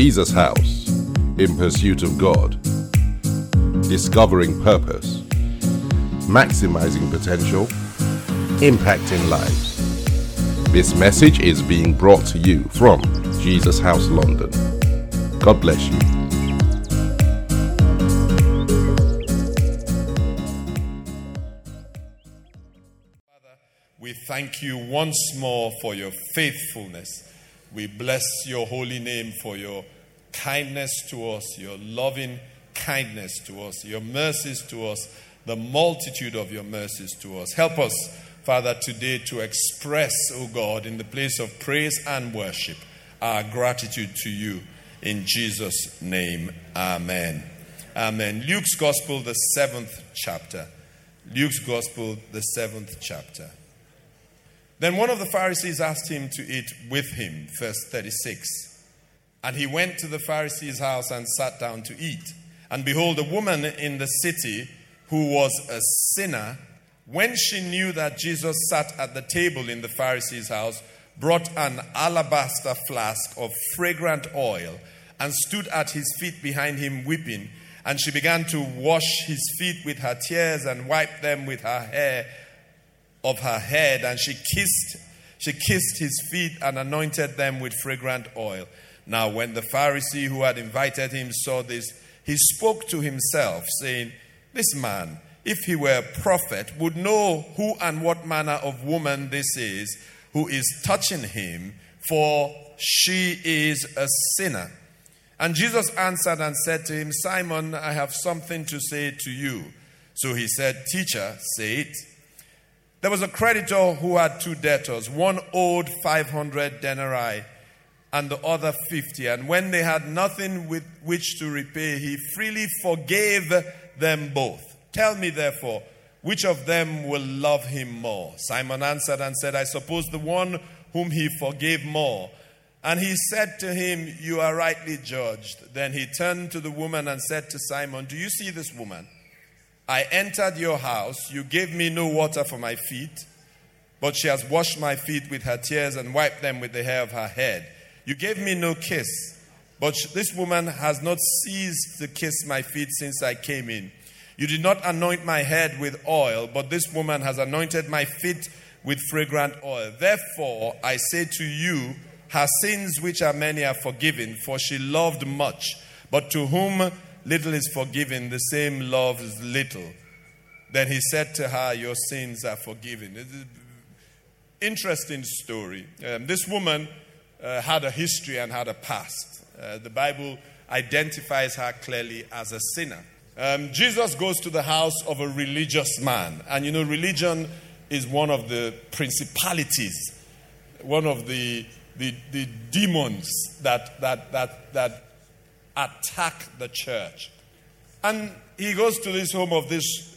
Jesus House in pursuit of God, discovering purpose, maximizing potential, impacting lives. This message is being brought to you from Jesus House London. God bless you. We thank you once more for your faithfulness. We bless your holy name for your kindness to us, your loving kindness to us, your mercies to us, the multitude of your mercies to us. Help us, Father, today to express, O God, in the place of praise and worship, our gratitude to you. In Jesus' name, amen. Amen. Luke's Gospel, the seventh chapter. Luke's Gospel, the seventh chapter. Then one of the Pharisees asked him to eat with him, verse 36. And he went to the Pharisee's house and sat down to eat. And behold, a woman in the city who was a sinner, when she knew that Jesus sat at the table in the Pharisee's house, brought an alabaster flask of fragrant oil and stood at his feet behind him weeping. And she began to wash his feet with her tears and wipe them with her hair of her head and she kissed she kissed his feet and anointed them with fragrant oil. Now when the pharisee who had invited him saw this he spoke to himself saying this man if he were a prophet would know who and what manner of woman this is who is touching him for she is a sinner. And jesus answered and said to him simon i have something to say to you. So he said teacher say it there was a creditor who had two debtors. One owed 500 denarii and the other 50. And when they had nothing with which to repay, he freely forgave them both. Tell me, therefore, which of them will love him more? Simon answered and said, I suppose the one whom he forgave more. And he said to him, You are rightly judged. Then he turned to the woman and said to Simon, Do you see this woman? I entered your house. You gave me no water for my feet, but she has washed my feet with her tears and wiped them with the hair of her head. You gave me no kiss, but this woman has not ceased to kiss my feet since I came in. You did not anoint my head with oil, but this woman has anointed my feet with fragrant oil. Therefore, I say to you, her sins, which are many, are forgiven, for she loved much. But to whom little is forgiven, the same loves little. Then he said to her, Your sins are forgiven. Interesting story. Um, this woman uh, had a history and had a past. Uh, the Bible identifies her clearly as a sinner. Um, Jesus goes to the house of a religious man. And you know, religion is one of the principalities, one of the, the, the demons that, that, that, that attack the church. And he goes to this home of this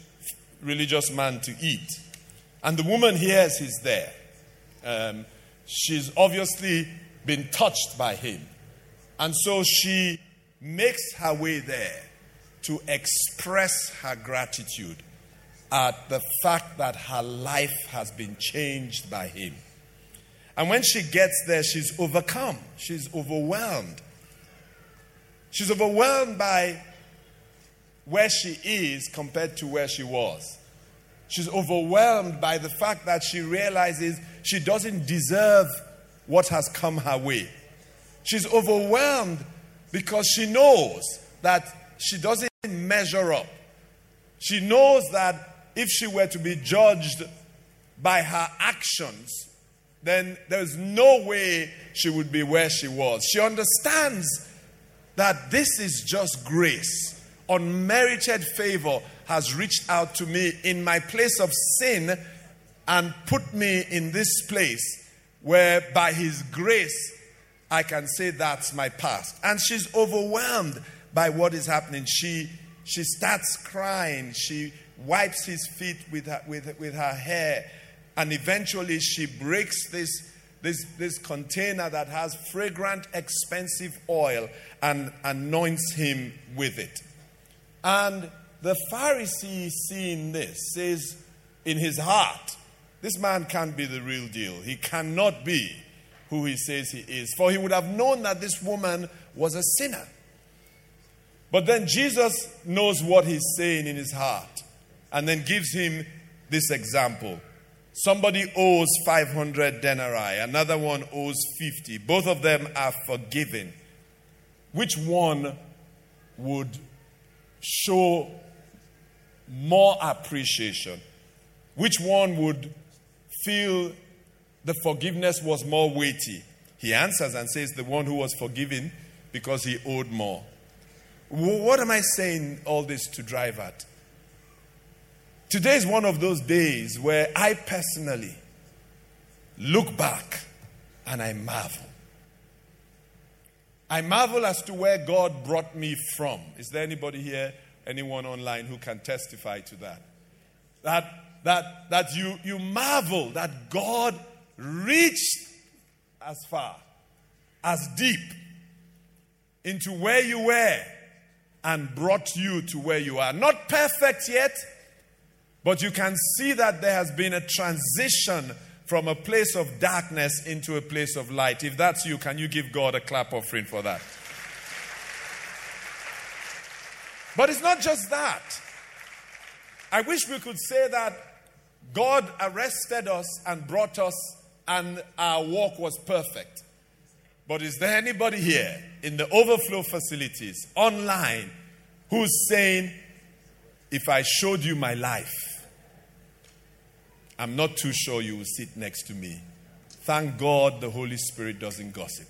religious man to eat. And the woman hears he's there. Um, she's obviously been touched by him. And so she makes her way there to express her gratitude at the fact that her life has been changed by him. And when she gets there, she's overcome, she's overwhelmed She's overwhelmed by where she is compared to where she was. She's overwhelmed by the fact that she realizes she doesn't deserve what has come her way. She's overwhelmed because she knows that she doesn't measure up. She knows that if she were to be judged by her actions, then there's no way she would be where she was. She understands that this is just grace. Unmerited favor has reached out to me in my place of sin and put me in this place where by his grace I can say that's my past. And she's overwhelmed by what is happening. She she starts crying. She wipes his feet with her, with, with her hair. And eventually she breaks this this, this container that has fragrant, expensive oil and anoints him with it. And the Pharisee, seeing this, says in his heart, This man can't be the real deal. He cannot be who he says he is, for he would have known that this woman was a sinner. But then Jesus knows what he's saying in his heart and then gives him this example. Somebody owes 500 denarii, another one owes 50. Both of them are forgiven. Which one would show more appreciation? Which one would feel the forgiveness was more weighty? He answers and says, The one who was forgiven because he owed more. What am I saying all this to drive at? Today is one of those days where I personally look back and I marvel. I marvel as to where God brought me from. Is there anybody here, anyone online who can testify to that? That that that you you marvel that God reached as far, as deep into where you were and brought you to where you are. Not perfect yet, but you can see that there has been a transition from a place of darkness into a place of light. If that's you, can you give God a clap offering for that? But it's not just that. I wish we could say that God arrested us and brought us, and our walk was perfect. But is there anybody here in the overflow facilities online who's saying, if I showed you my life, I'm not too sure you will sit next to me? Thank God the Holy Spirit doesn't gossip.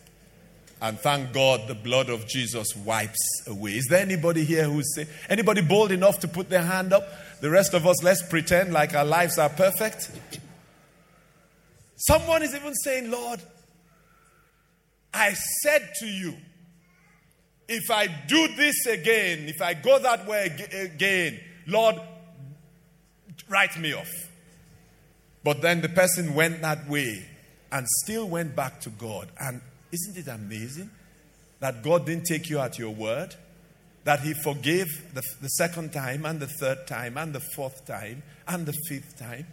And thank God the blood of Jesus wipes away. Is there anybody here who's say, anybody bold enough to put their hand up? The rest of us, let's pretend like our lives are perfect. Someone is even saying, Lord, I said to you, if I do this again, if I go that way again, Lord, write me off. But then the person went that way and still went back to God. And isn't it amazing that God didn't take you at your word? That He forgave the, the second time, and the third time, and the fourth time, and the fifth time?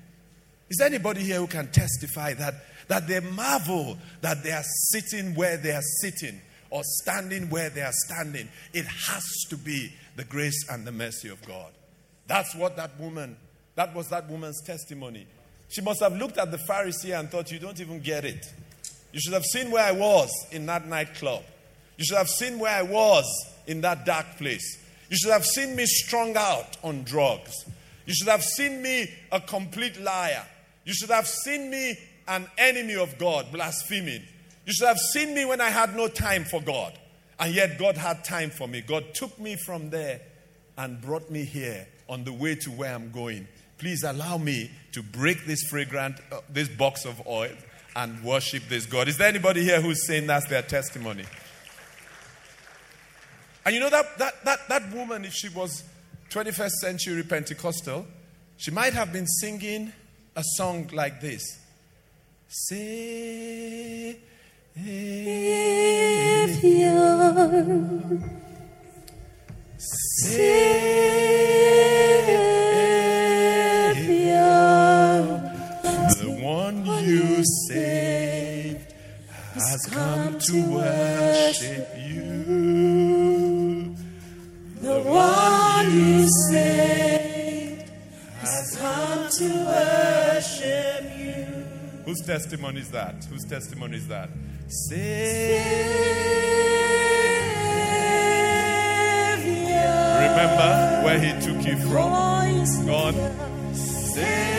Is there anybody here who can testify that that they marvel that they are sitting where they are sitting or standing where they are standing. It has to be the grace and the mercy of God. That's what that woman, that was that woman's testimony. She must have looked at the Pharisee and thought, You don't even get it. You should have seen where I was in that nightclub. You should have seen where I was in that dark place. You should have seen me strung out on drugs. You should have seen me a complete liar. You should have seen me an enemy of God, blaspheming. You should have seen me when I had no time for God. And yet God had time for me. God took me from there and brought me here on the way to where I'm going. Please allow me to break this fragrant, uh, this box of oil and worship this God. Is there anybody here who's saying that's their testimony? And you know that, that, that, that woman, if she was 21st century Pentecostal, she might have been singing a song like this Savior. Savior. Saved has come to worship you. The one you saved has come to worship you. Whose testimony is that? Whose testimony is that? Savior. Remember where he took you from? God. Savior.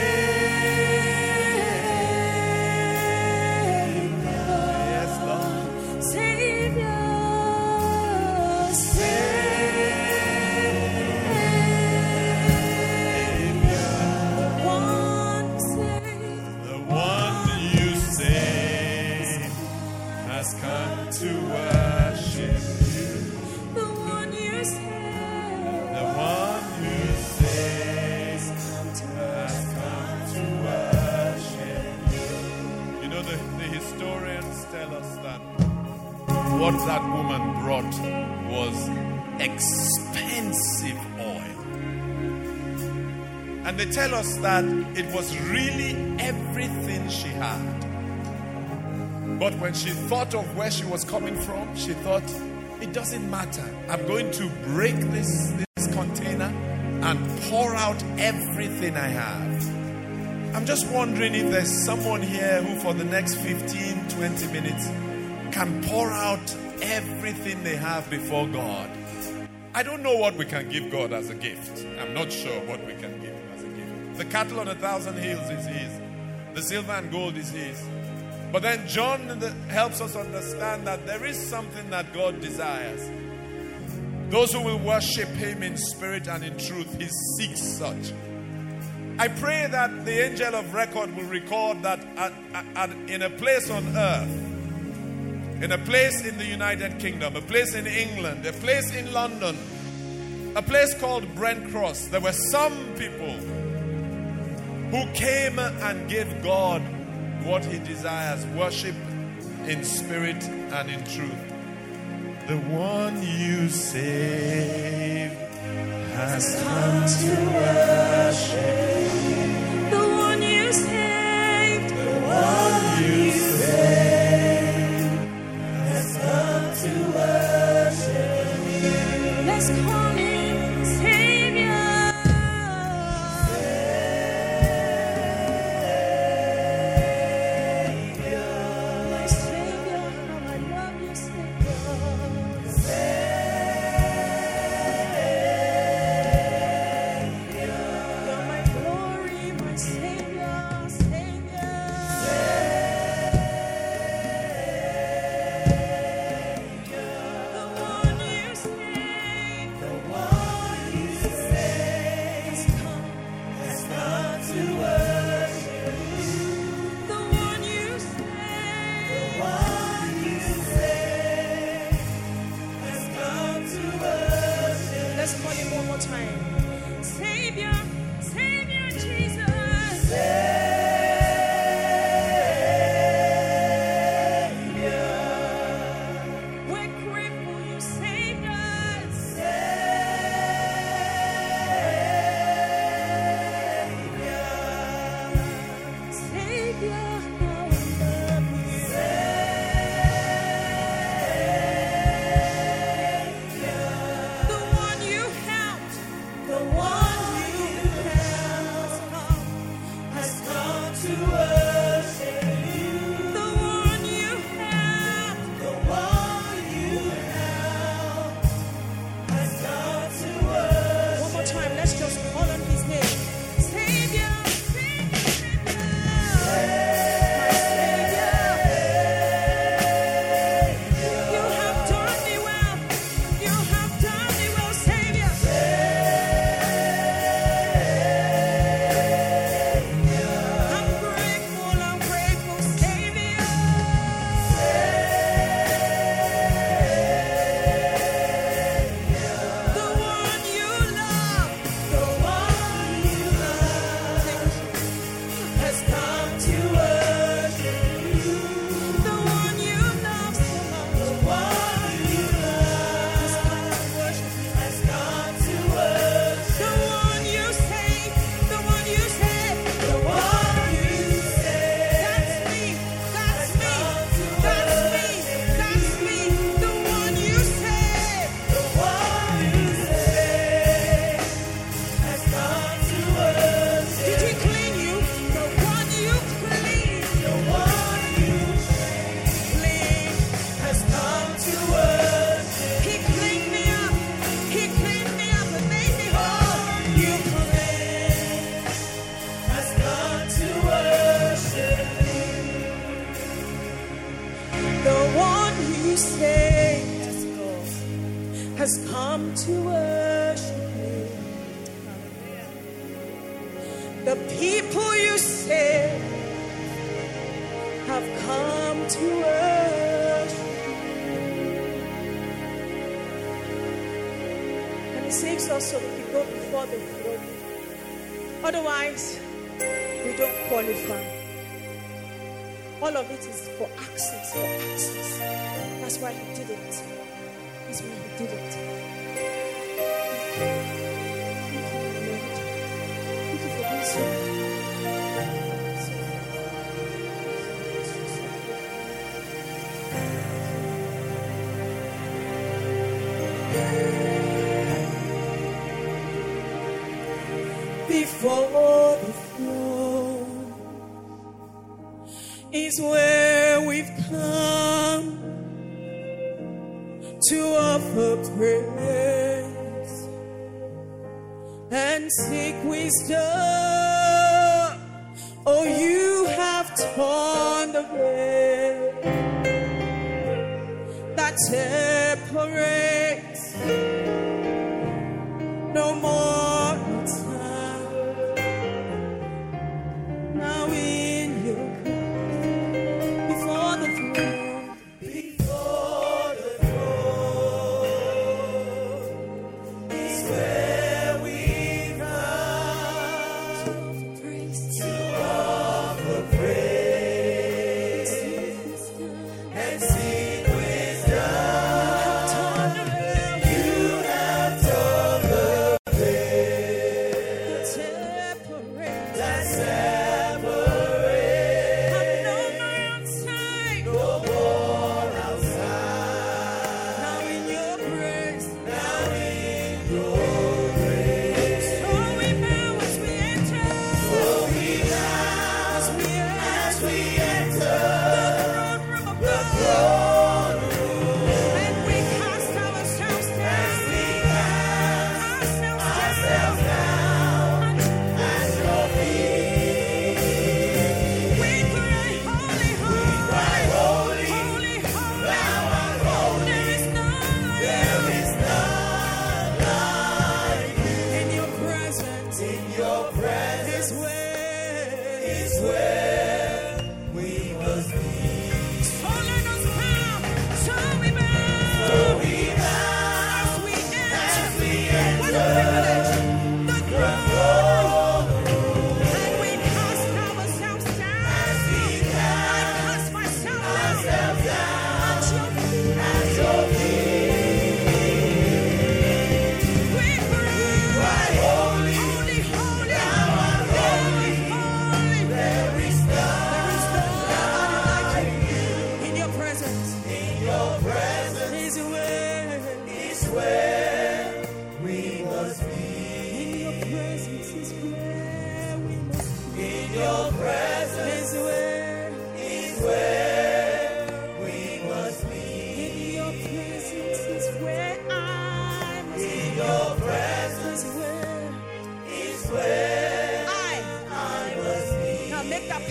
What that woman brought was expensive oil. And they tell us that it was really everything she had. But when she thought of where she was coming from, she thought, it doesn't matter. I'm going to break this, this container and pour out everything I have. I'm just wondering if there's someone here who, for the next 15, 20 minutes, can pour out everything they have before God. I don't know what we can give God as a gift. I'm not sure what we can give Him as a gift. The cattle on a thousand hills is His, the silver and gold is His. But then John helps us understand that there is something that God desires. Those who will worship Him in spirit and in truth, He seeks such. I pray that the angel of record will record that at, at, in a place on earth, in a place in the United Kingdom, a place in England, a place in London, a place called Brent Cross, there were some people who came and gave God what He desires worship in spirit and in truth. The one you saved has come to worship. The one you saved. The one you saved worship. Let's praise and seek wisdom. Oh, you have torn the veil that separates.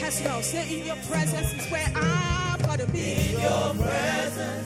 Yes, no. Say in your presence is where I'm gonna be. In your presence.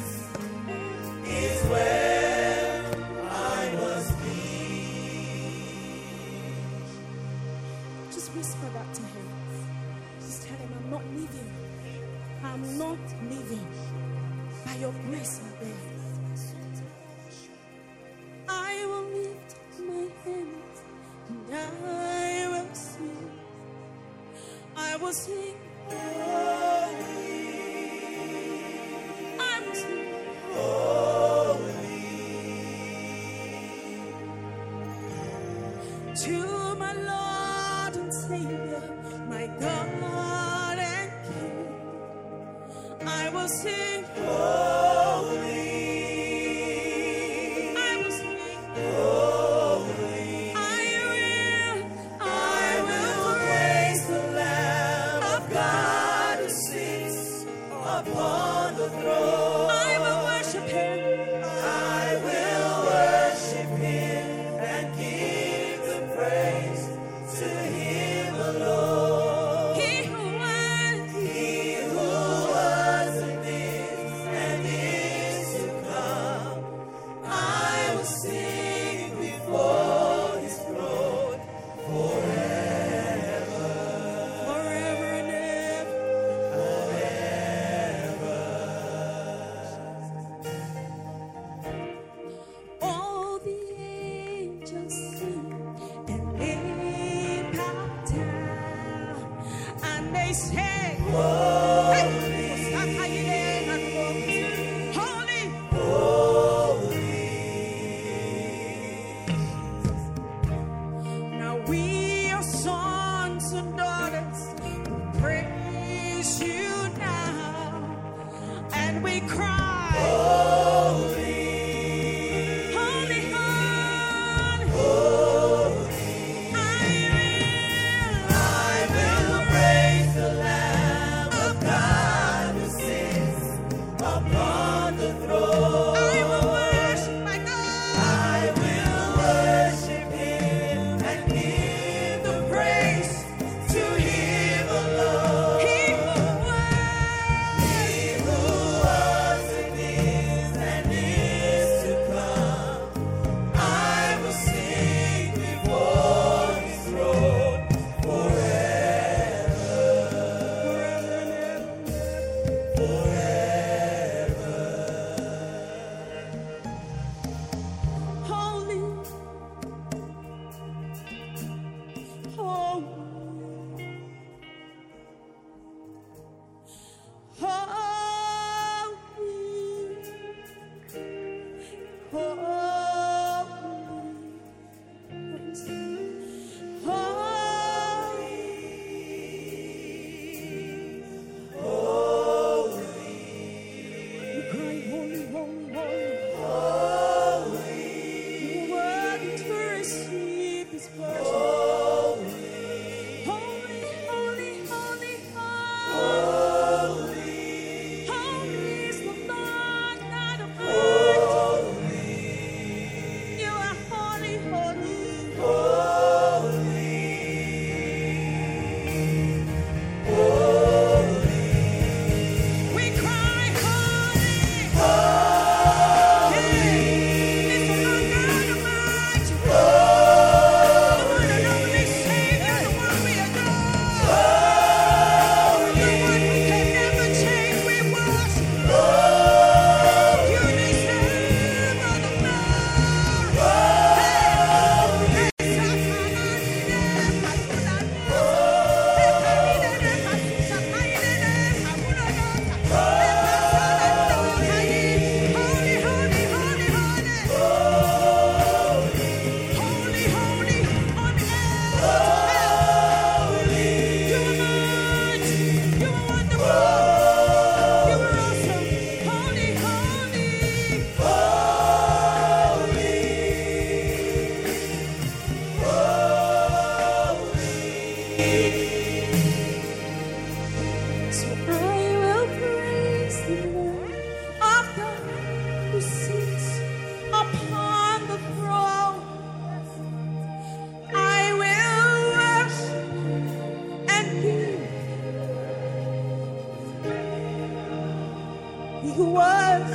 He who was,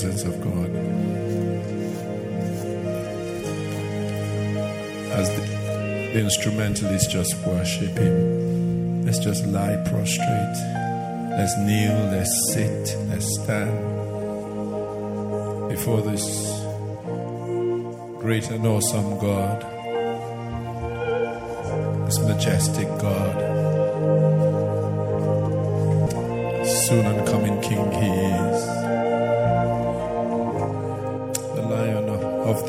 presence of God. As the, instrumentalists just worship Him, let's just lie prostrate. Let's kneel, let's sit, let's stand before this great and awesome God, this majestic God. Soon and coming King He is,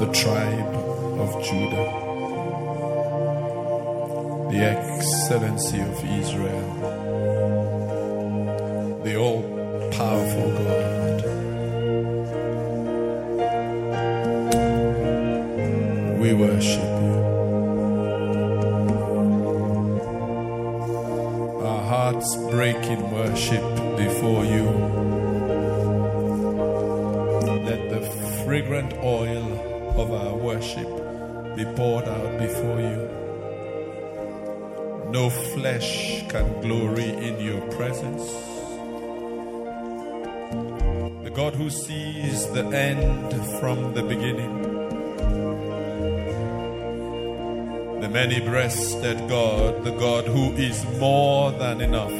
the tribe of Judah, the excellency of Israel, the all powerful God. We worship you. Our hearts break in worship before you. Let the fragrant oil be poured out before you. No flesh can glory in your presence. The God who sees the end from the beginning. The many breasted God, the God who is more than enough.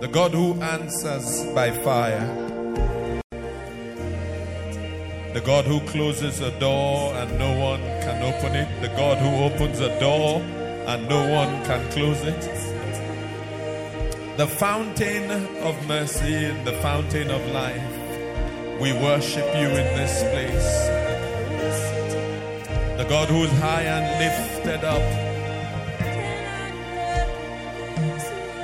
The God who answers by fire. God who closes a door and no one can open it. The God who opens a door and no one can close it. The fountain of mercy and the fountain of life. We worship you in this place. The God who is high and lifted up.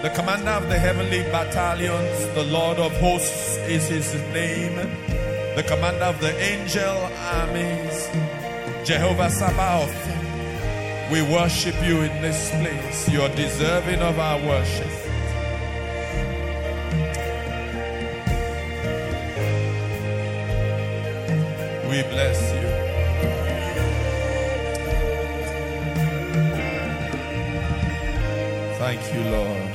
The commander of the heavenly battalions, the Lord of hosts is his name. The commander of the angel armies, Jehovah Sabaoth. We worship you in this place. You're deserving of our worship. We bless you. Thank you, Lord.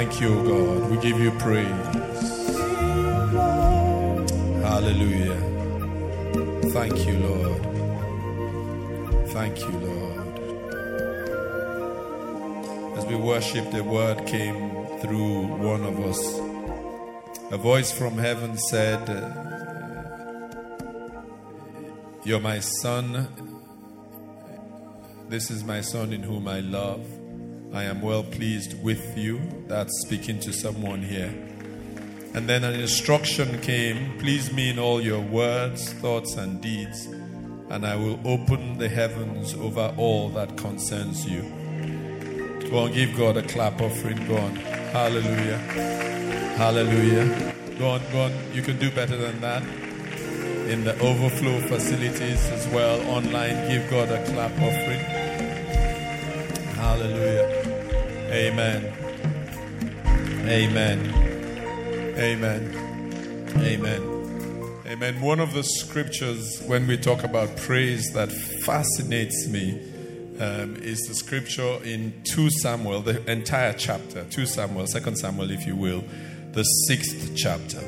Thank you, God. We give you praise. Hallelujah. Thank you, Lord. Thank you, Lord. As we worship, the word came through one of us. A voice from heaven said, You're my son. This is my son in whom I love. I am well pleased with you. That's speaking to someone here. And then an instruction came Please me in all your words, thoughts, and deeds, and I will open the heavens over all that concerns you. Go on, give God a clap offering. Go on. Hallelujah. Hallelujah. Go on, go on. You can do better than that. In the overflow facilities as well, online, give God a clap offering. Hallelujah. Amen. Amen. Amen. Amen. Amen. One of the scriptures when we talk about praise that fascinates me um, is the scripture in 2 Samuel, the entire chapter, 2 Samuel, 2 Samuel, if you will, the sixth chapter.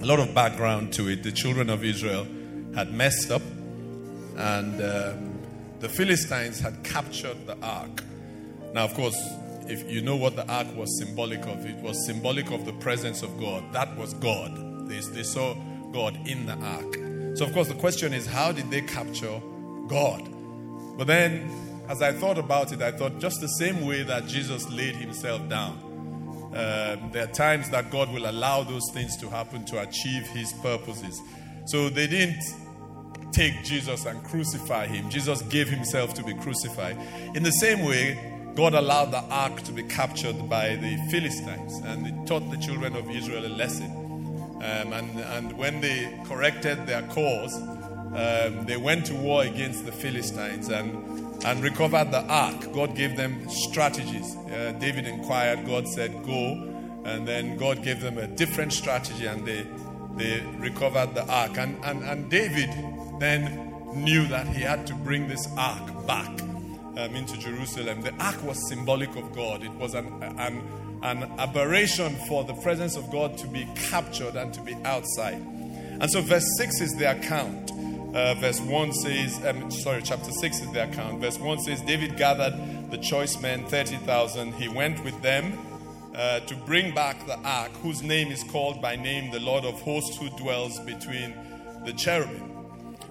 A lot of background to it. The children of Israel had messed up, and um, the Philistines had captured the ark. Now, of course, if you know what the ark was symbolic of, it was symbolic of the presence of God. That was God. They, they saw God in the ark. So, of course, the question is how did they capture God? But then, as I thought about it, I thought just the same way that Jesus laid himself down. Um, there are times that God will allow those things to happen to achieve his purposes. So they didn't take Jesus and crucify him. Jesus gave himself to be crucified. In the same way, God allowed the ark to be captured by the Philistines, and it taught the children of Israel a lesson. Um, and, and when they corrected their course, um, they went to war against the Philistines and, and recovered the ark. God gave them strategies. Uh, David inquired, God said, Go. And then God gave them a different strategy, and they, they recovered the ark. And, and, and David then knew that he had to bring this ark back um, into Jerusalem. The ark was symbolic of God, it was an, an, an aberration for the presence of God to be captured and to be outside. And so, verse 6 is the account. Uh, verse 1 says, um, sorry, chapter 6 is the account. Verse 1 says, David gathered the choice men, 30,000. He went with them uh, to bring back the ark, whose name is called by name the Lord of hosts, who dwells between the cherubim.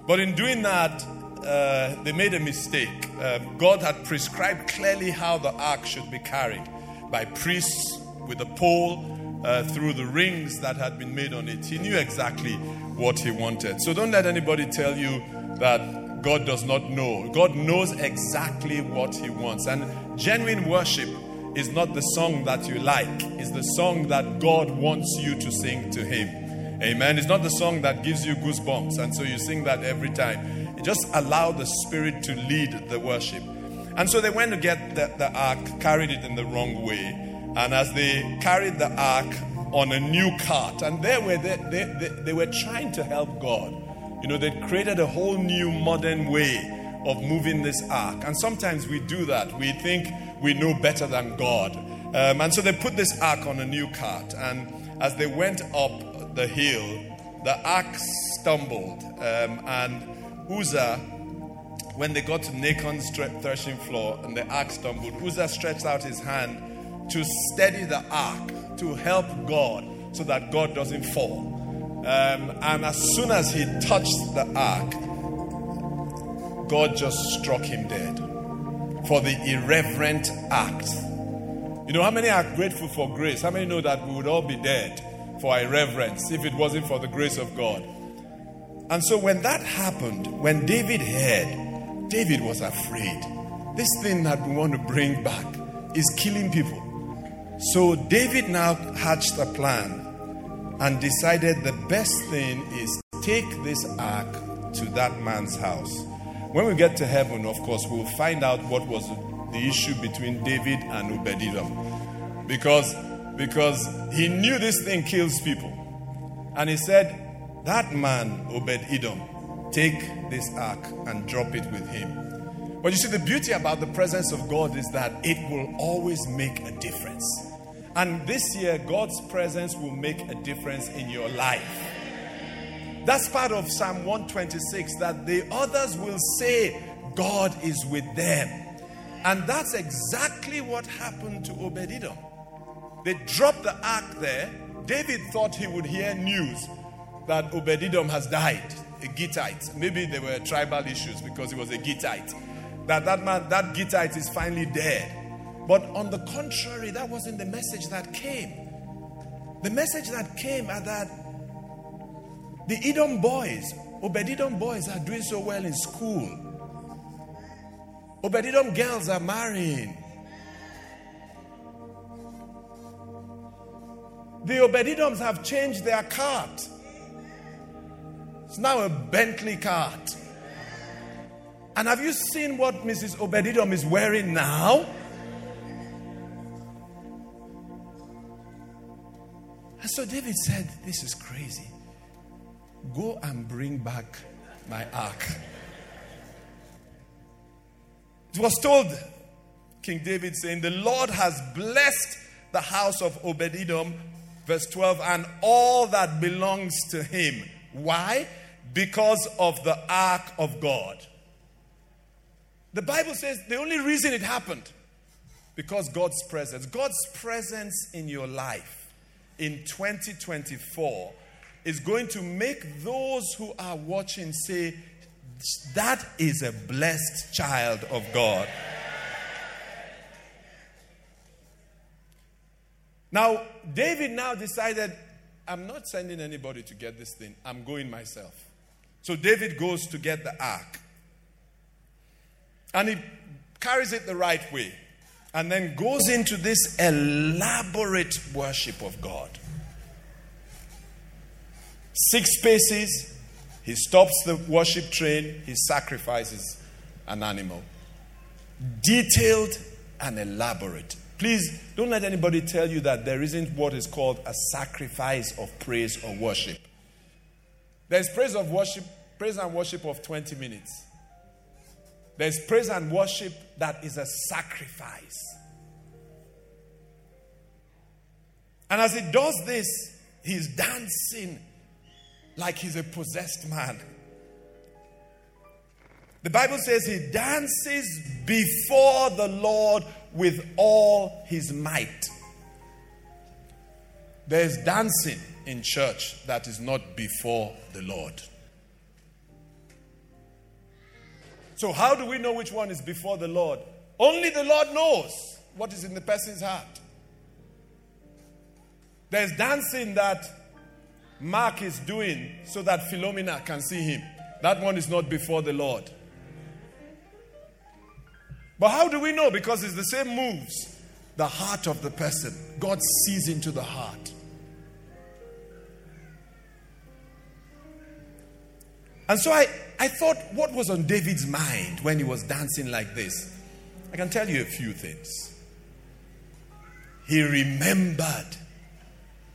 But in doing that, uh, they made a mistake. Uh, God had prescribed clearly how the ark should be carried by priests with a pole uh, through the rings that had been made on it. He knew exactly what he wanted. So don't let anybody tell you that God does not know. God knows exactly what he wants. And genuine worship is not the song that you like, it's the song that God wants you to sing to him. Amen. It's not the song that gives you goosebumps, and so you sing that every time. Just allow the Spirit to lead the worship. And so they went to get the, the ark, carried it in the wrong way. And as they carried the ark on a new cart, and there were they, they, they, they were trying to help God. You know, they created a whole new modern way of moving this ark. And sometimes we do that. We think we know better than God. Um, and so they put this ark on a new cart. And as they went up the hill, the ark stumbled. Um, and Uzzah, when they got to Nachon's threshing floor and the ark stumbled, Uzzah stretched out his hand to steady the ark, to help God so that God doesn't fall. Um, and as soon as he touched the ark, God just struck him dead for the irreverent act. You know, how many are grateful for grace? How many know that we would all be dead for irreverence if it wasn't for the grace of God? And so when that happened, when David heard, David was afraid. This thing that we want to bring back is killing people. So David now hatched a plan and decided the best thing is take this ark to that man's house. When we get to heaven, of course, we'll find out what was the issue between David and Obed-Edom. Because, because he knew this thing kills people. And he said, That man, Obed-Edom, take this ark and drop it with him. But you see, the beauty about the presence of God is that it will always make a difference. And this year, God's presence will make a difference in your life. That's part of Psalm 126 that the others will say, God is with them. And that's exactly what happened to Obed Edom. They dropped the ark there. David thought he would hear news that Obed Edom has died, a Gittite. Maybe there were tribal issues because he was a Gittite. That that man, that Gittite is finally dead. But on the contrary, that wasn't the message that came. The message that came are that the Edom boys, Obed Edom boys, are doing so well in school. Obed Edom girls are marrying. The Obed Edoms have changed their cart. It's now a Bentley cart. And have you seen what Mrs. Obed Edom is wearing now? And so David said, This is crazy. Go and bring back my ark. It was told, King David saying, The Lord has blessed the house of Obed Edom, verse 12, and all that belongs to him. Why? Because of the ark of God. The Bible says the only reason it happened, because God's presence. God's presence in your life in 2024 is going to make those who are watching say, That is a blessed child of God. Now, David now decided, I'm not sending anybody to get this thing, I'm going myself. So David goes to get the ark. And he carries it the right way. and then goes into this elaborate worship of God. Six paces, he stops the worship train, he sacrifices an animal. Detailed and elaborate. Please don't let anybody tell you that there isn't what is called a sacrifice of praise or worship. There's praise of worship, praise and worship of 20 minutes. There's praise and worship that is a sacrifice. And as he does this, he's dancing like he's a possessed man. The Bible says he dances before the Lord with all his might. There's dancing in church that is not before the Lord. So, how do we know which one is before the Lord? Only the Lord knows what is in the person's heart. There's dancing that Mark is doing so that Philomena can see him. That one is not before the Lord. But how do we know? Because it's the same moves. The heart of the person. God sees into the heart. And so I, I thought, what was on David's mind when he was dancing like this? I can tell you a few things. He remembered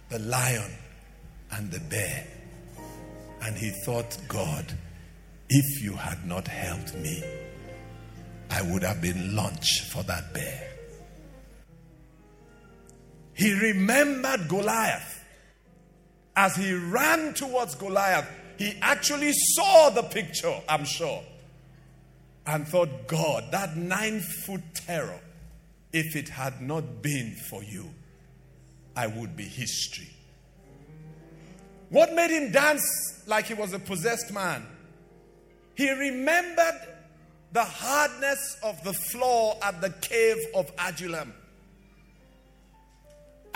the lion and the bear. And he thought, God, if you had not helped me, I would have been lunch for that bear. He remembered Goliath. As he ran towards Goliath, he actually saw the picture, I'm sure, and thought, God, that nine foot terror, if it had not been for you, I would be history. What made him dance like he was a possessed man? He remembered the hardness of the floor at the cave of Adullam.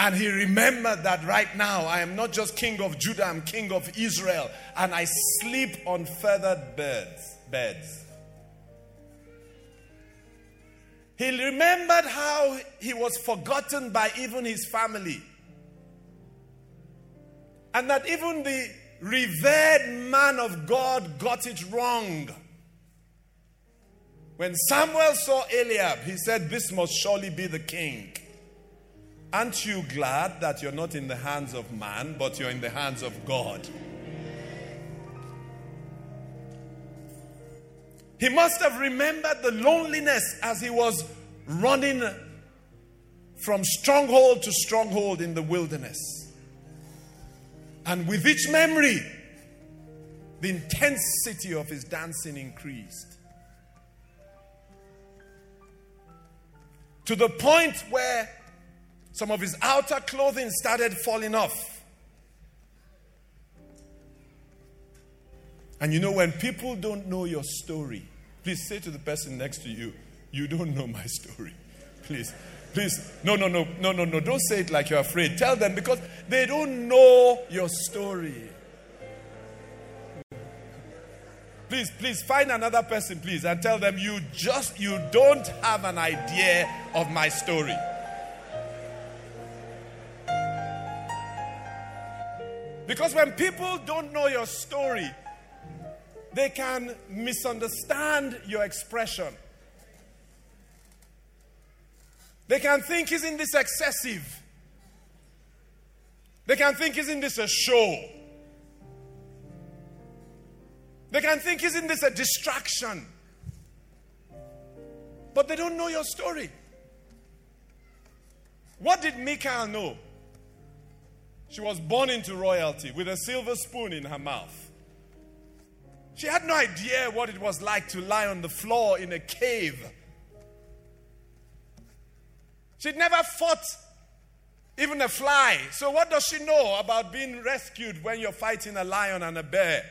And he remembered that right now I am not just king of Judah, I'm king of Israel. And I sleep on feathered beds. beds. He remembered how he was forgotten by even his family. And that even the revered man of God got it wrong. When Samuel saw Eliab, he said, This must surely be the king. Aren't you glad that you're not in the hands of man, but you're in the hands of God? He must have remembered the loneliness as he was running from stronghold to stronghold in the wilderness. And with each memory, the intensity of his dancing increased. To the point where some of his outer clothing started falling off. And you know, when people don't know your story, please say to the person next to you, You don't know my story. Please, please, no, no, no, no, no, no. Don't say it like you're afraid. Tell them because they don't know your story. Please, please find another person, please, and tell them you just you don't have an idea of my story. Because when people don't know your story, they can misunderstand your expression. They can think, isn't this excessive? They can think, isn't this a show? They can think, isn't this a distraction? But they don't know your story. What did Michal know? She was born into royalty with a silver spoon in her mouth. She had no idea what it was like to lie on the floor in a cave. She'd never fought even a fly. So, what does she know about being rescued when you're fighting a lion and a bear?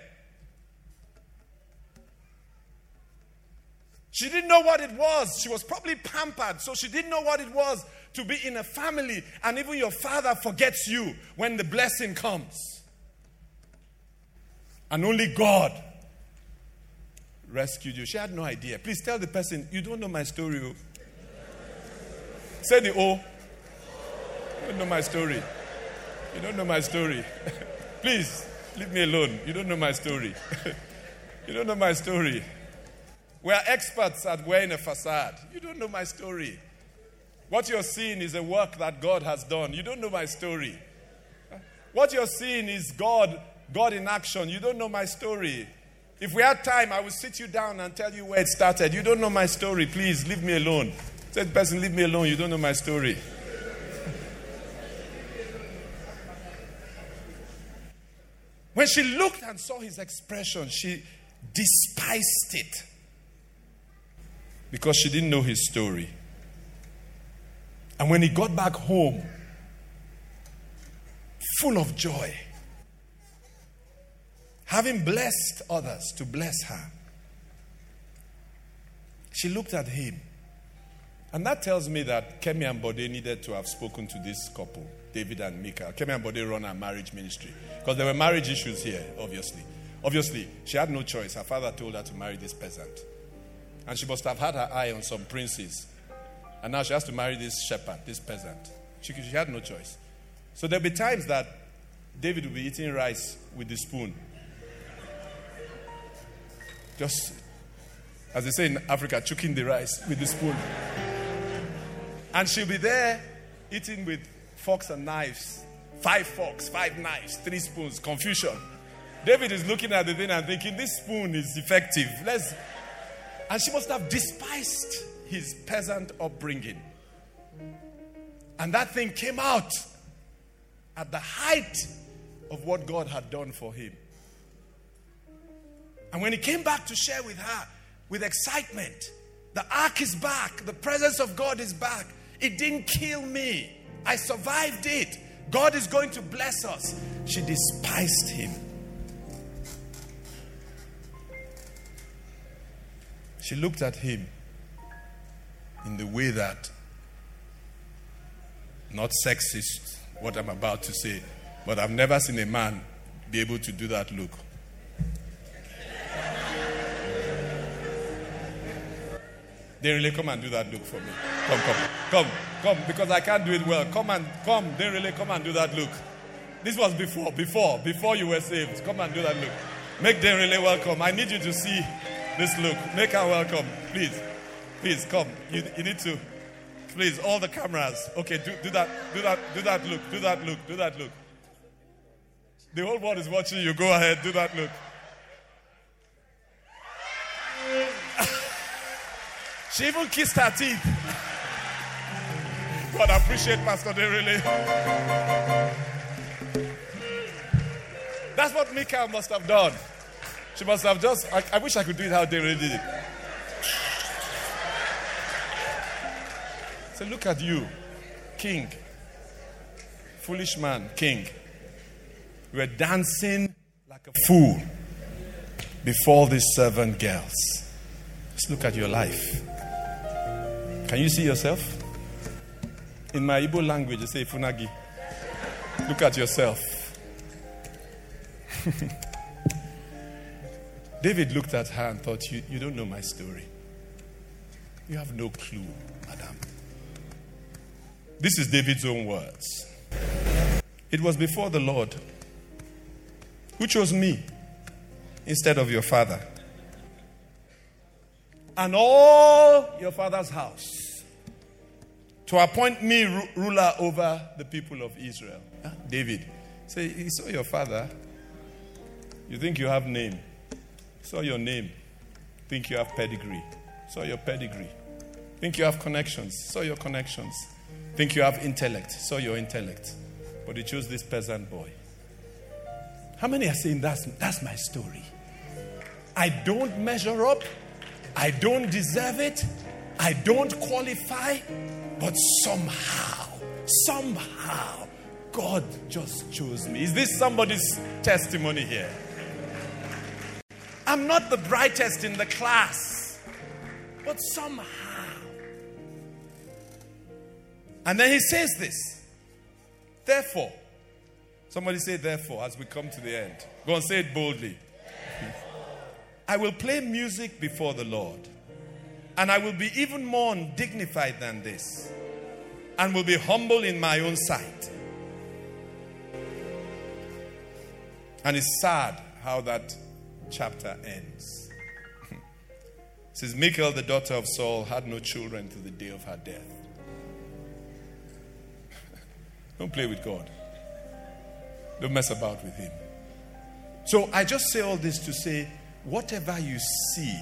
She didn't know what it was. She was probably pampered, so she didn't know what it was to be in a family, and even your father forgets you when the blessing comes. And only God rescued you. She had no idea. Please tell the person, you don't know my story. oh." Say the O. You don't know my story. You don't know my story. Please, leave me alone. You don't know my story. you don't know my story. We are experts at wearing a facade. You don't know my story. What you're seeing is a work that God has done. You don't know my story. What you're seeing is God, God in action. You don't know my story. If we had time, I would sit you down and tell you where it started. You don't know my story. Please leave me alone. Say the person, leave me alone. You don't know my story. When she looked and saw his expression, she despised it because she didn't know his story. And when he got back home, full of joy, having blessed others to bless her, she looked at him. And that tells me that Kemi and Bode needed to have spoken to this couple, David and Mika. Kemi and Bode run a marriage ministry because there were marriage issues here, obviously. Obviously, she had no choice. Her father told her to marry this peasant. And she must have had her eye on some princes. And now she has to marry this shepherd, this peasant. She, she had no choice. So there'll be times that David will be eating rice with the spoon. Just, as they say in Africa, choking the rice with the spoon. And she'll be there eating with forks and knives. Five forks, five knives, three spoons, confusion. David is looking at the thing and thinking, this spoon is effective. Let's. And she must have despised his peasant upbringing. And that thing came out at the height of what God had done for him. And when he came back to share with her with excitement, the ark is back, the presence of God is back. It didn't kill me, I survived it. God is going to bless us. She despised him. She looked at him in the way that, not sexist, what I'm about to say, but I've never seen a man be able to do that look. They really come and do that look for me. Come, come, come, come, because I can't do it well. Come and come. They really come and do that look. This was before, before, before you were saved. Come and do that look. Make them really welcome. I need you to see this look. Make her welcome, please. Please come. You, you need to. Please, all the cameras. Okay, do, do that. Do that. Do that look. Do that look. Do that look. The whole world is watching you. Go ahead. Do that look. she even kissed her teeth. God, I appreciate Pastor Day really. That's what Mika must have done. She must have just. I, I wish I could do it how they really did it. So look at you, king, foolish man, king. You were dancing like a fool before these servant girls. Just look at your life. Can you see yourself? In my Igbo language, you say funagi. Look at yourself. David looked at her and thought, you, you don't know my story. You have no clue, madam. This is David's own words. It was before the Lord who chose me instead of your father and all your father's house to appoint me ru- ruler over the people of Israel. Huh? David, say, he saw your father. You think you have name. Saw your name. Think you have pedigree. Saw your pedigree. Think you have connections. Saw your connections. Think you have intellect. Saw your intellect. But he chose this peasant boy. How many are saying that's, that's my story? I don't measure up. I don't deserve it. I don't qualify. But somehow, somehow, God just chose me. Is this somebody's testimony here? I'm not the brightest in the class, but somehow. And then he says this. Therefore, somebody say, therefore, as we come to the end. Go and say it boldly. I will play music before the Lord, and I will be even more undignified than this. and will be humble in my own sight. And it's sad how that chapter ends. it says, Michal, the daughter of Saul, had no children to the day of her death. Don't play with God. Don't mess about with Him. So I just say all this to say, whatever you see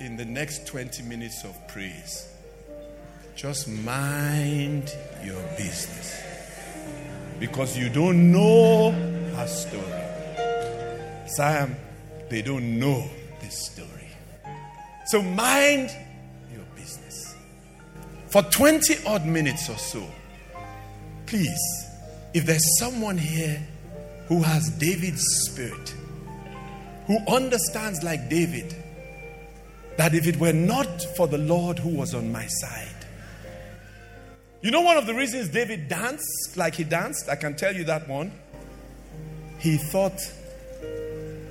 in the next 20 minutes of praise, just mind your business. Because you don't know her story. Sam, they don't know this story. So mind your business. For 20 odd minutes or so, please, if there's someone here who has David's spirit, who understands like David that if it were not for the Lord who was on my side, you know, one of the reasons David danced like he danced, I can tell you that one. He thought,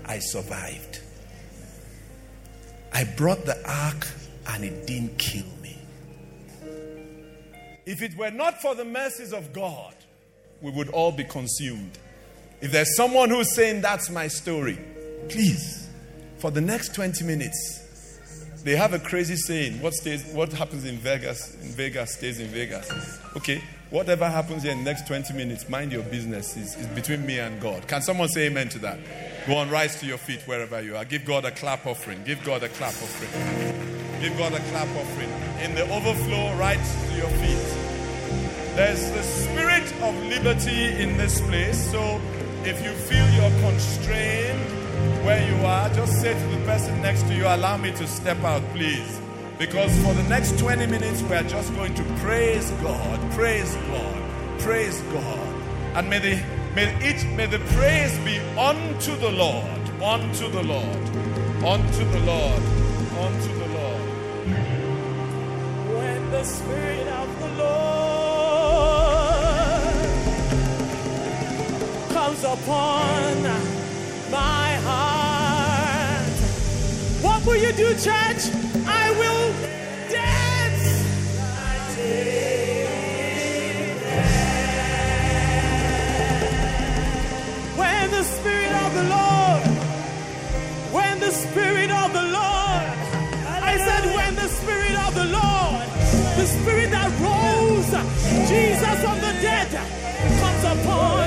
I survived. I brought the ark and it didn't kill me. If it were not for the mercies of God, we would all be consumed. If there's someone who's saying that's my story, please, for the next 20 minutes, they have a crazy saying. What stays what happens in Vegas in Vegas stays in Vegas. Okay, whatever happens here in the next 20 minutes, mind your business. Is is between me and God. Can someone say amen to that? Go on, rise to your feet wherever you are. Give God a clap offering. Give God a clap offering. Give God a clap offering. In the overflow, right to your feet. There's the spirit of liberty in this place. So if you feel you're constrained where you are, just say to the person next to you, Allow me to step out, please. Because for the next 20 minutes, we are just going to praise God, praise God, praise God. And may the, may each, may the praise be unto the Lord, unto the Lord, unto the Lord, unto the Lord. When the Spirit of the Lord comes upon my heart, what will you do, church? Jesus of the dead, comes upon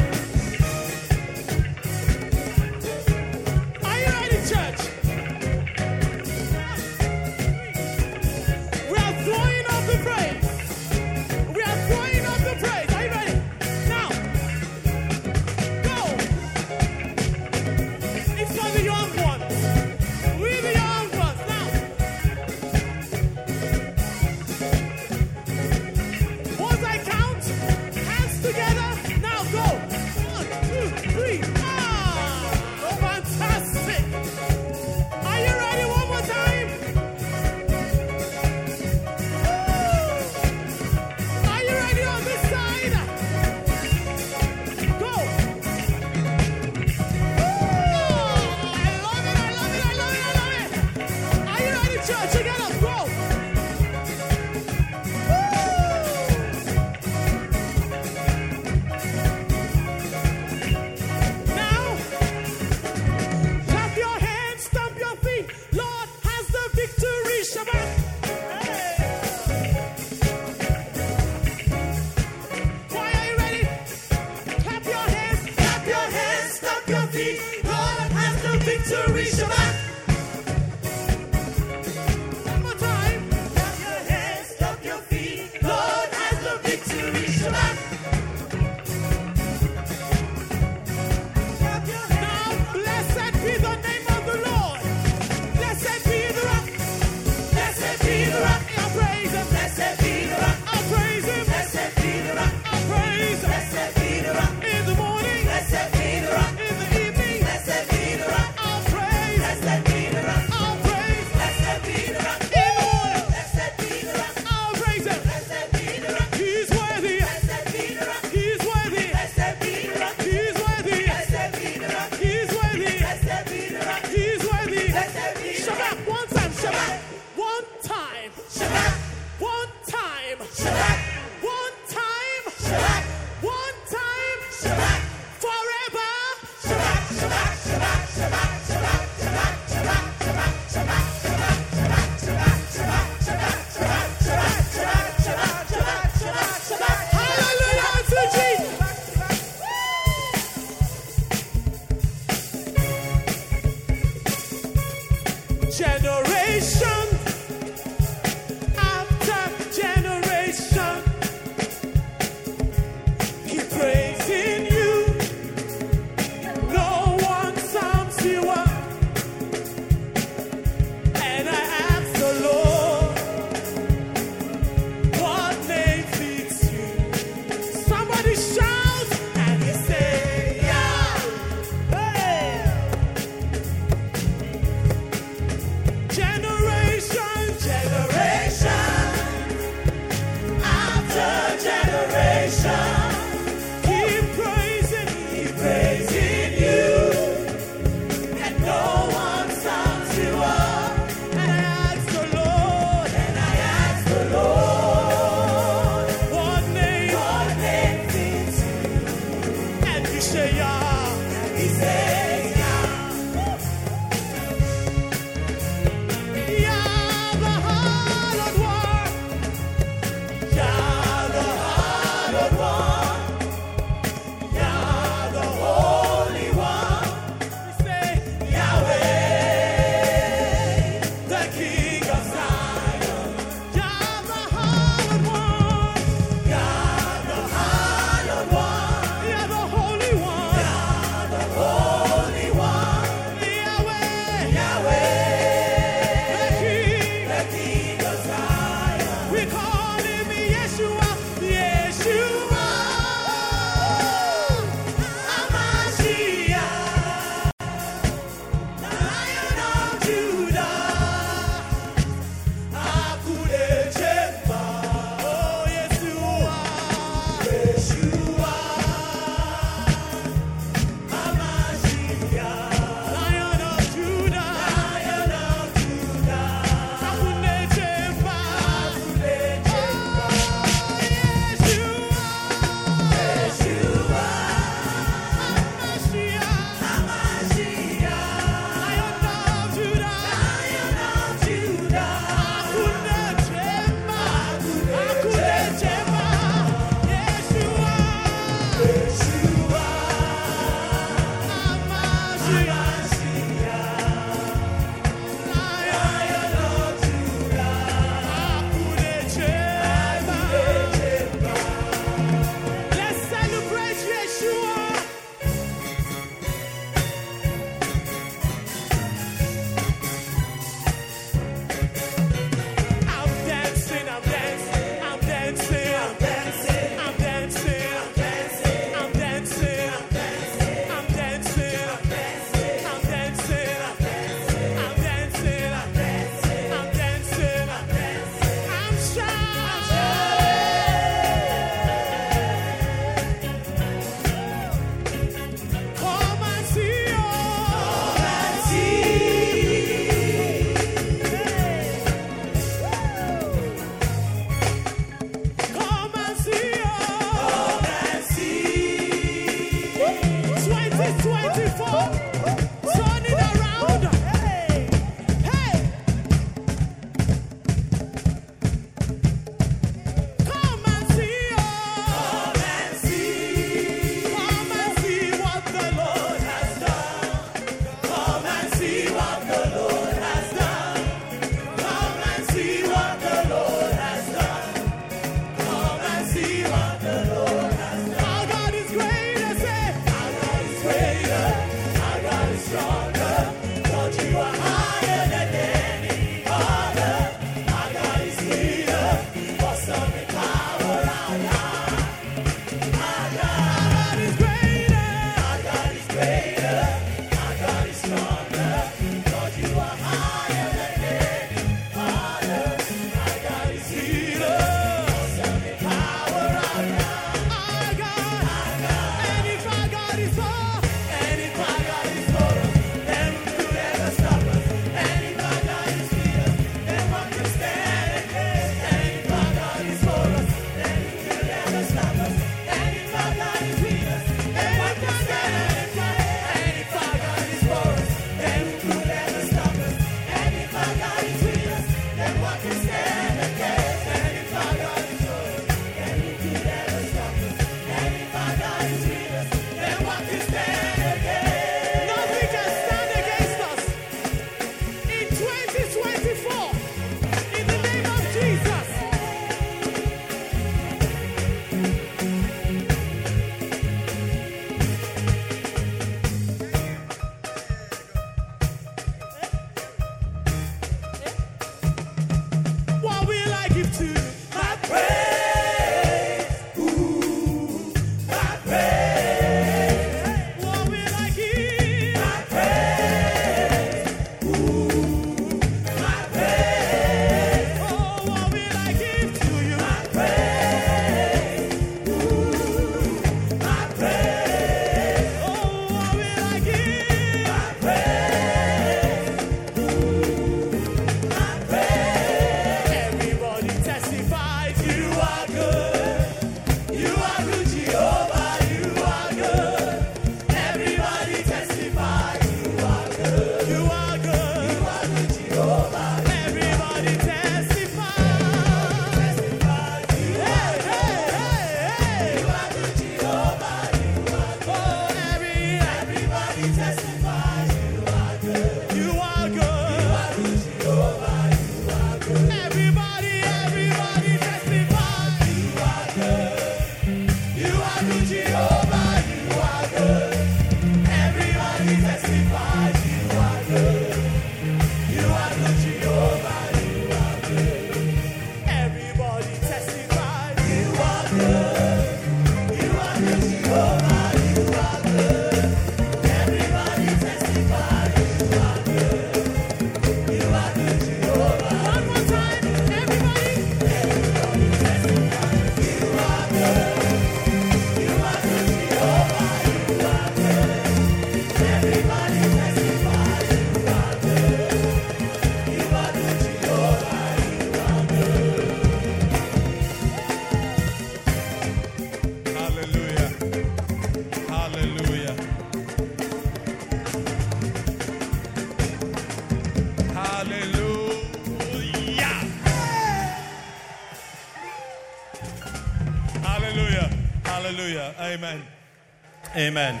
Amen.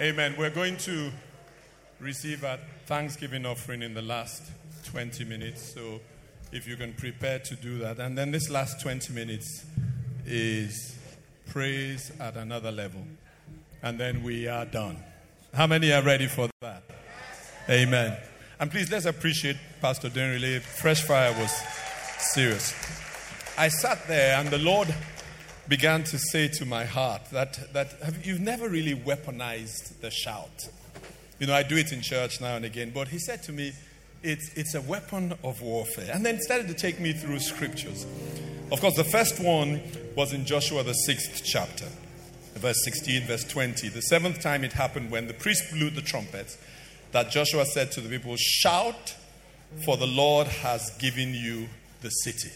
Amen. We're going to receive a Thanksgiving offering in the last 20 minutes. So if you can prepare to do that. And then this last 20 minutes is praise at another level. And then we are done. How many are ready for that? Amen. And please let's appreciate Pastor Denrile. Fresh fire was serious. I sat there and the Lord began to say to my heart that, that have, you've never really weaponized the shout. You know, I do it in church now and again, but he said to me, it's, it's a weapon of warfare. And then started to take me through scriptures. Of course, the first one was in Joshua, the sixth chapter, verse 16, verse 20. The seventh time it happened when the priest blew the trumpets that Joshua said to the people, Shout, for the Lord has given you the city.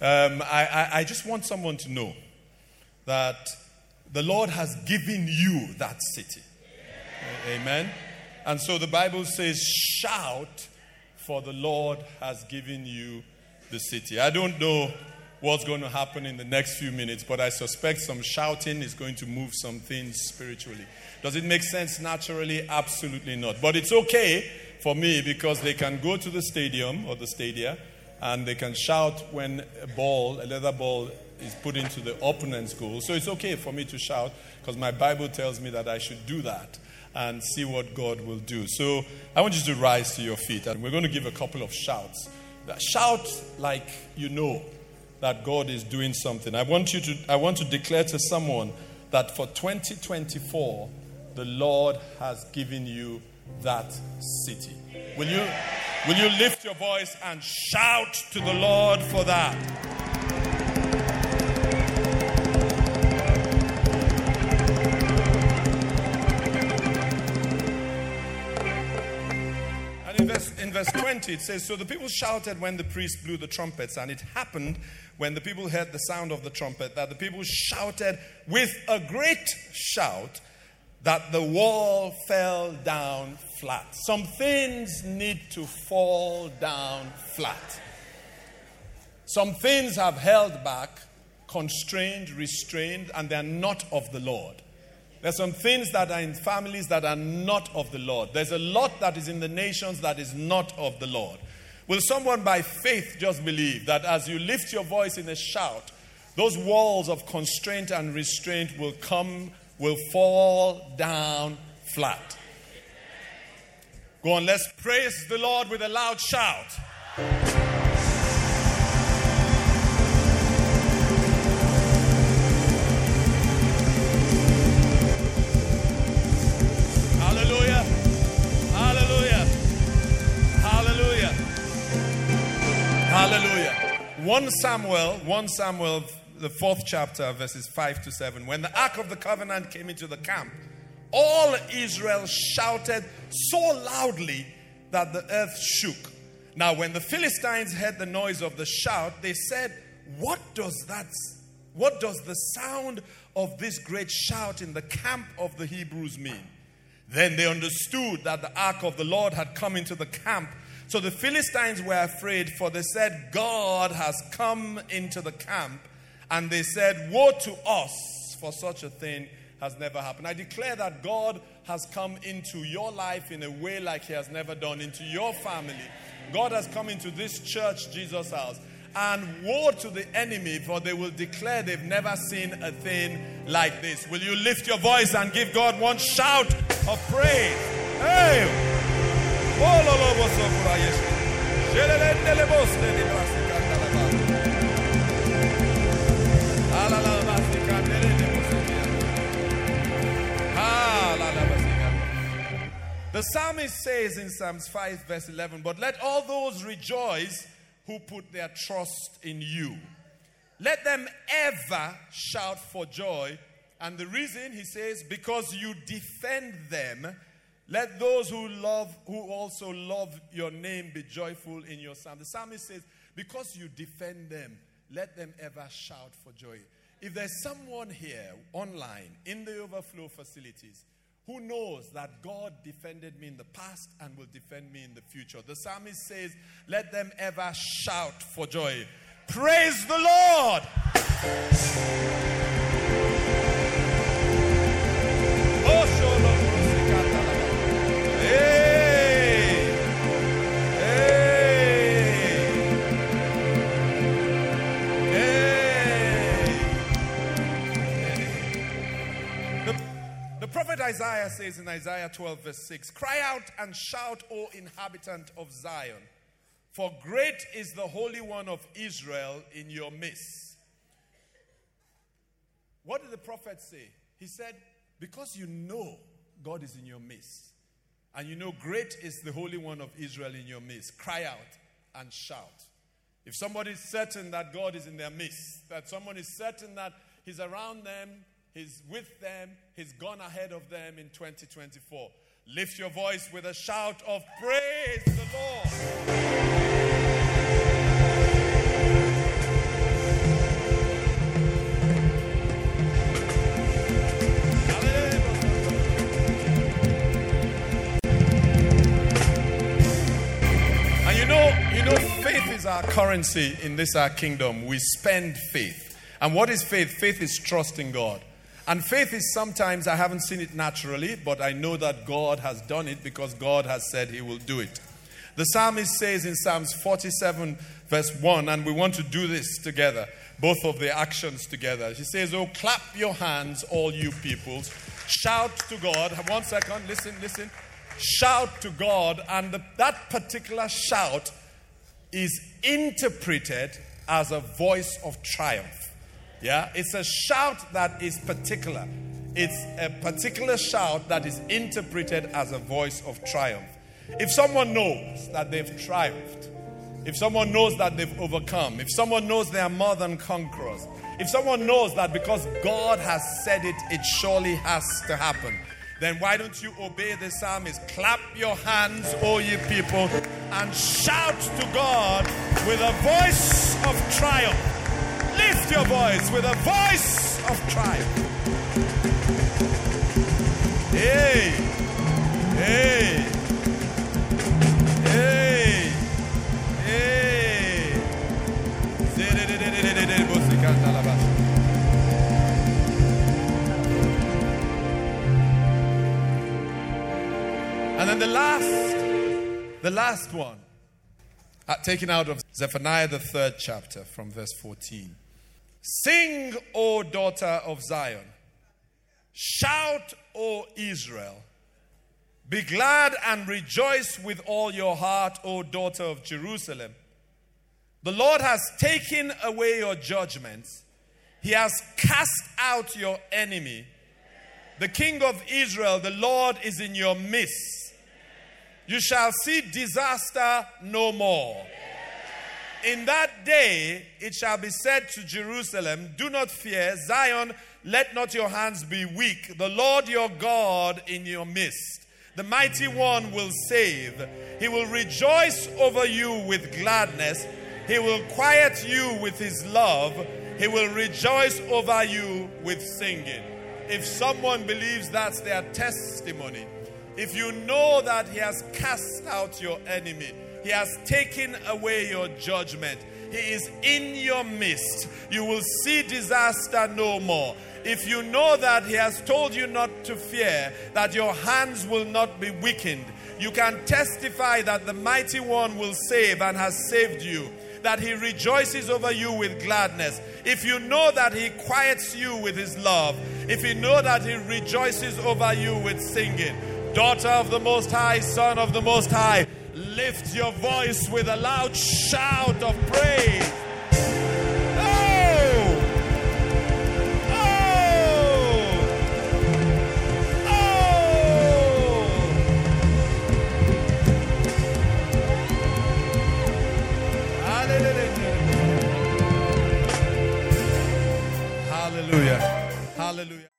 Um, I, I, I just want someone to know that the Lord has given you that city. Amen. And so the Bible says, Shout, for the Lord has given you the city. I don't know what's going to happen in the next few minutes, but I suspect some shouting is going to move some things spiritually. Does it make sense naturally? Absolutely not. But it's okay for me because they can go to the stadium or the stadia and they can shout when a ball, a leather ball, is put into the opponent's goal. So it's okay for me to shout because my Bible tells me that I should do that and see what God will do. So I want you to rise to your feet and we're going to give a couple of shouts. Shout like you know that God is doing something. I want you to I want to declare to someone that for 2024 the Lord has given you that city. Will you will you lift your voice and shout to the Lord for that? Verse, 20, it says So the people shouted when the priest blew the trumpets, and it happened when the people heard the sound of the trumpet that the people shouted with a great shout that the wall fell down flat. Some things need to fall down flat. Some things have held back, constrained, restrained, and they're not of the Lord. There's some things that are in families that are not of the Lord. There's a lot that is in the nations that is not of the Lord. Will someone by faith just believe that as you lift your voice in a shout, those walls of constraint and restraint will come, will fall down flat? Go on, let's praise the Lord with a loud shout. 1 Samuel, 1 Samuel, the fourth chapter, verses 5 to 7. When the ark of the covenant came into the camp, all Israel shouted so loudly that the earth shook. Now, when the Philistines heard the noise of the shout, they said, What does that what does the sound of this great shout in the camp of the Hebrews mean? Then they understood that the ark of the Lord had come into the camp. So the Philistines were afraid, for they said, God has come into the camp. And they said, Woe to us, for such a thing has never happened. I declare that God has come into your life in a way like He has never done, into your family. God has come into this church, Jesus House. And woe to the enemy, for they will declare they've never seen a thing like this. Will you lift your voice and give God one shout of praise? Hey! The psalmist says in Psalms 5, verse 11, But let all those rejoice who put their trust in you. Let them ever shout for joy. And the reason, he says, because you defend them. Let those who love, who also love your name, be joyful in your psalm. The psalmist says, because you defend them, let them ever shout for joy. If there's someone here online in the overflow facilities who knows that God defended me in the past and will defend me in the future, the psalmist says, let them ever shout for joy. Praise the Lord! Oh, shalom, Isaiah says in Isaiah 12, verse 6 Cry out and shout, O inhabitant of Zion, for great is the Holy One of Israel in your midst. What did the prophet say? He said, Because you know God is in your midst, and you know great is the Holy One of Israel in your midst, cry out and shout. If somebody is certain that God is in their midst, that someone is certain that He's around them, He's with them, He's gone ahead of them in 2024, lift your voice with a shout of praise the Lord. And you know, you know, faith is our currency in this our kingdom. We spend faith. And what is faith? Faith is trust in God. And faith is sometimes I haven't seen it naturally, but I know that God has done it because God has said he will do it. The psalmist says in Psalms 47, verse 1, and we want to do this together, both of the actions together. He says, Oh, clap your hands, all you peoples. Shout to God. One second, listen, listen. Shout to God, and the, that particular shout is interpreted as a voice of triumph. Yeah, it's a shout that is particular. It's a particular shout that is interpreted as a voice of triumph. If someone knows that they've triumphed, if someone knows that they've overcome, if someone knows they are more than conquerors, if someone knows that because God has said it, it surely has to happen, then why don't you obey the psalmist? Clap your hands, O ye people, and shout to God with a voice of triumph. Lift your voice with a voice of triumph. Hey, hey, hey, hey. And then the last, the last one, taken out of Zephaniah, the third chapter, from verse 14. Sing, O daughter of Zion. Shout, O Israel. Be glad and rejoice with all your heart, O daughter of Jerusalem. The Lord has taken away your judgments, He has cast out your enemy. The King of Israel, the Lord, is in your midst. You shall see disaster no more. In that day it shall be said to Jerusalem, Do not fear, Zion, let not your hands be weak. The Lord your God in your midst. The mighty one will save. He will rejoice over you with gladness. He will quiet you with his love. He will rejoice over you with singing. If someone believes that's their testimony, if you know that He has cast out your enemy, He has taken away your judgment, He is in your midst, you will see disaster no more. If you know that He has told you not to fear, that your hands will not be weakened, you can testify that the mighty one will save and has saved you that he rejoices over you with gladness, if you know that he quiets you with his love, if you know that he rejoices over you with singing, daughter of the Most High, son of the Most High, Lift your voice with a loud shout of praise. Oh! Oh! Oh! Hallelujah. Hallelujah. Hallelujah.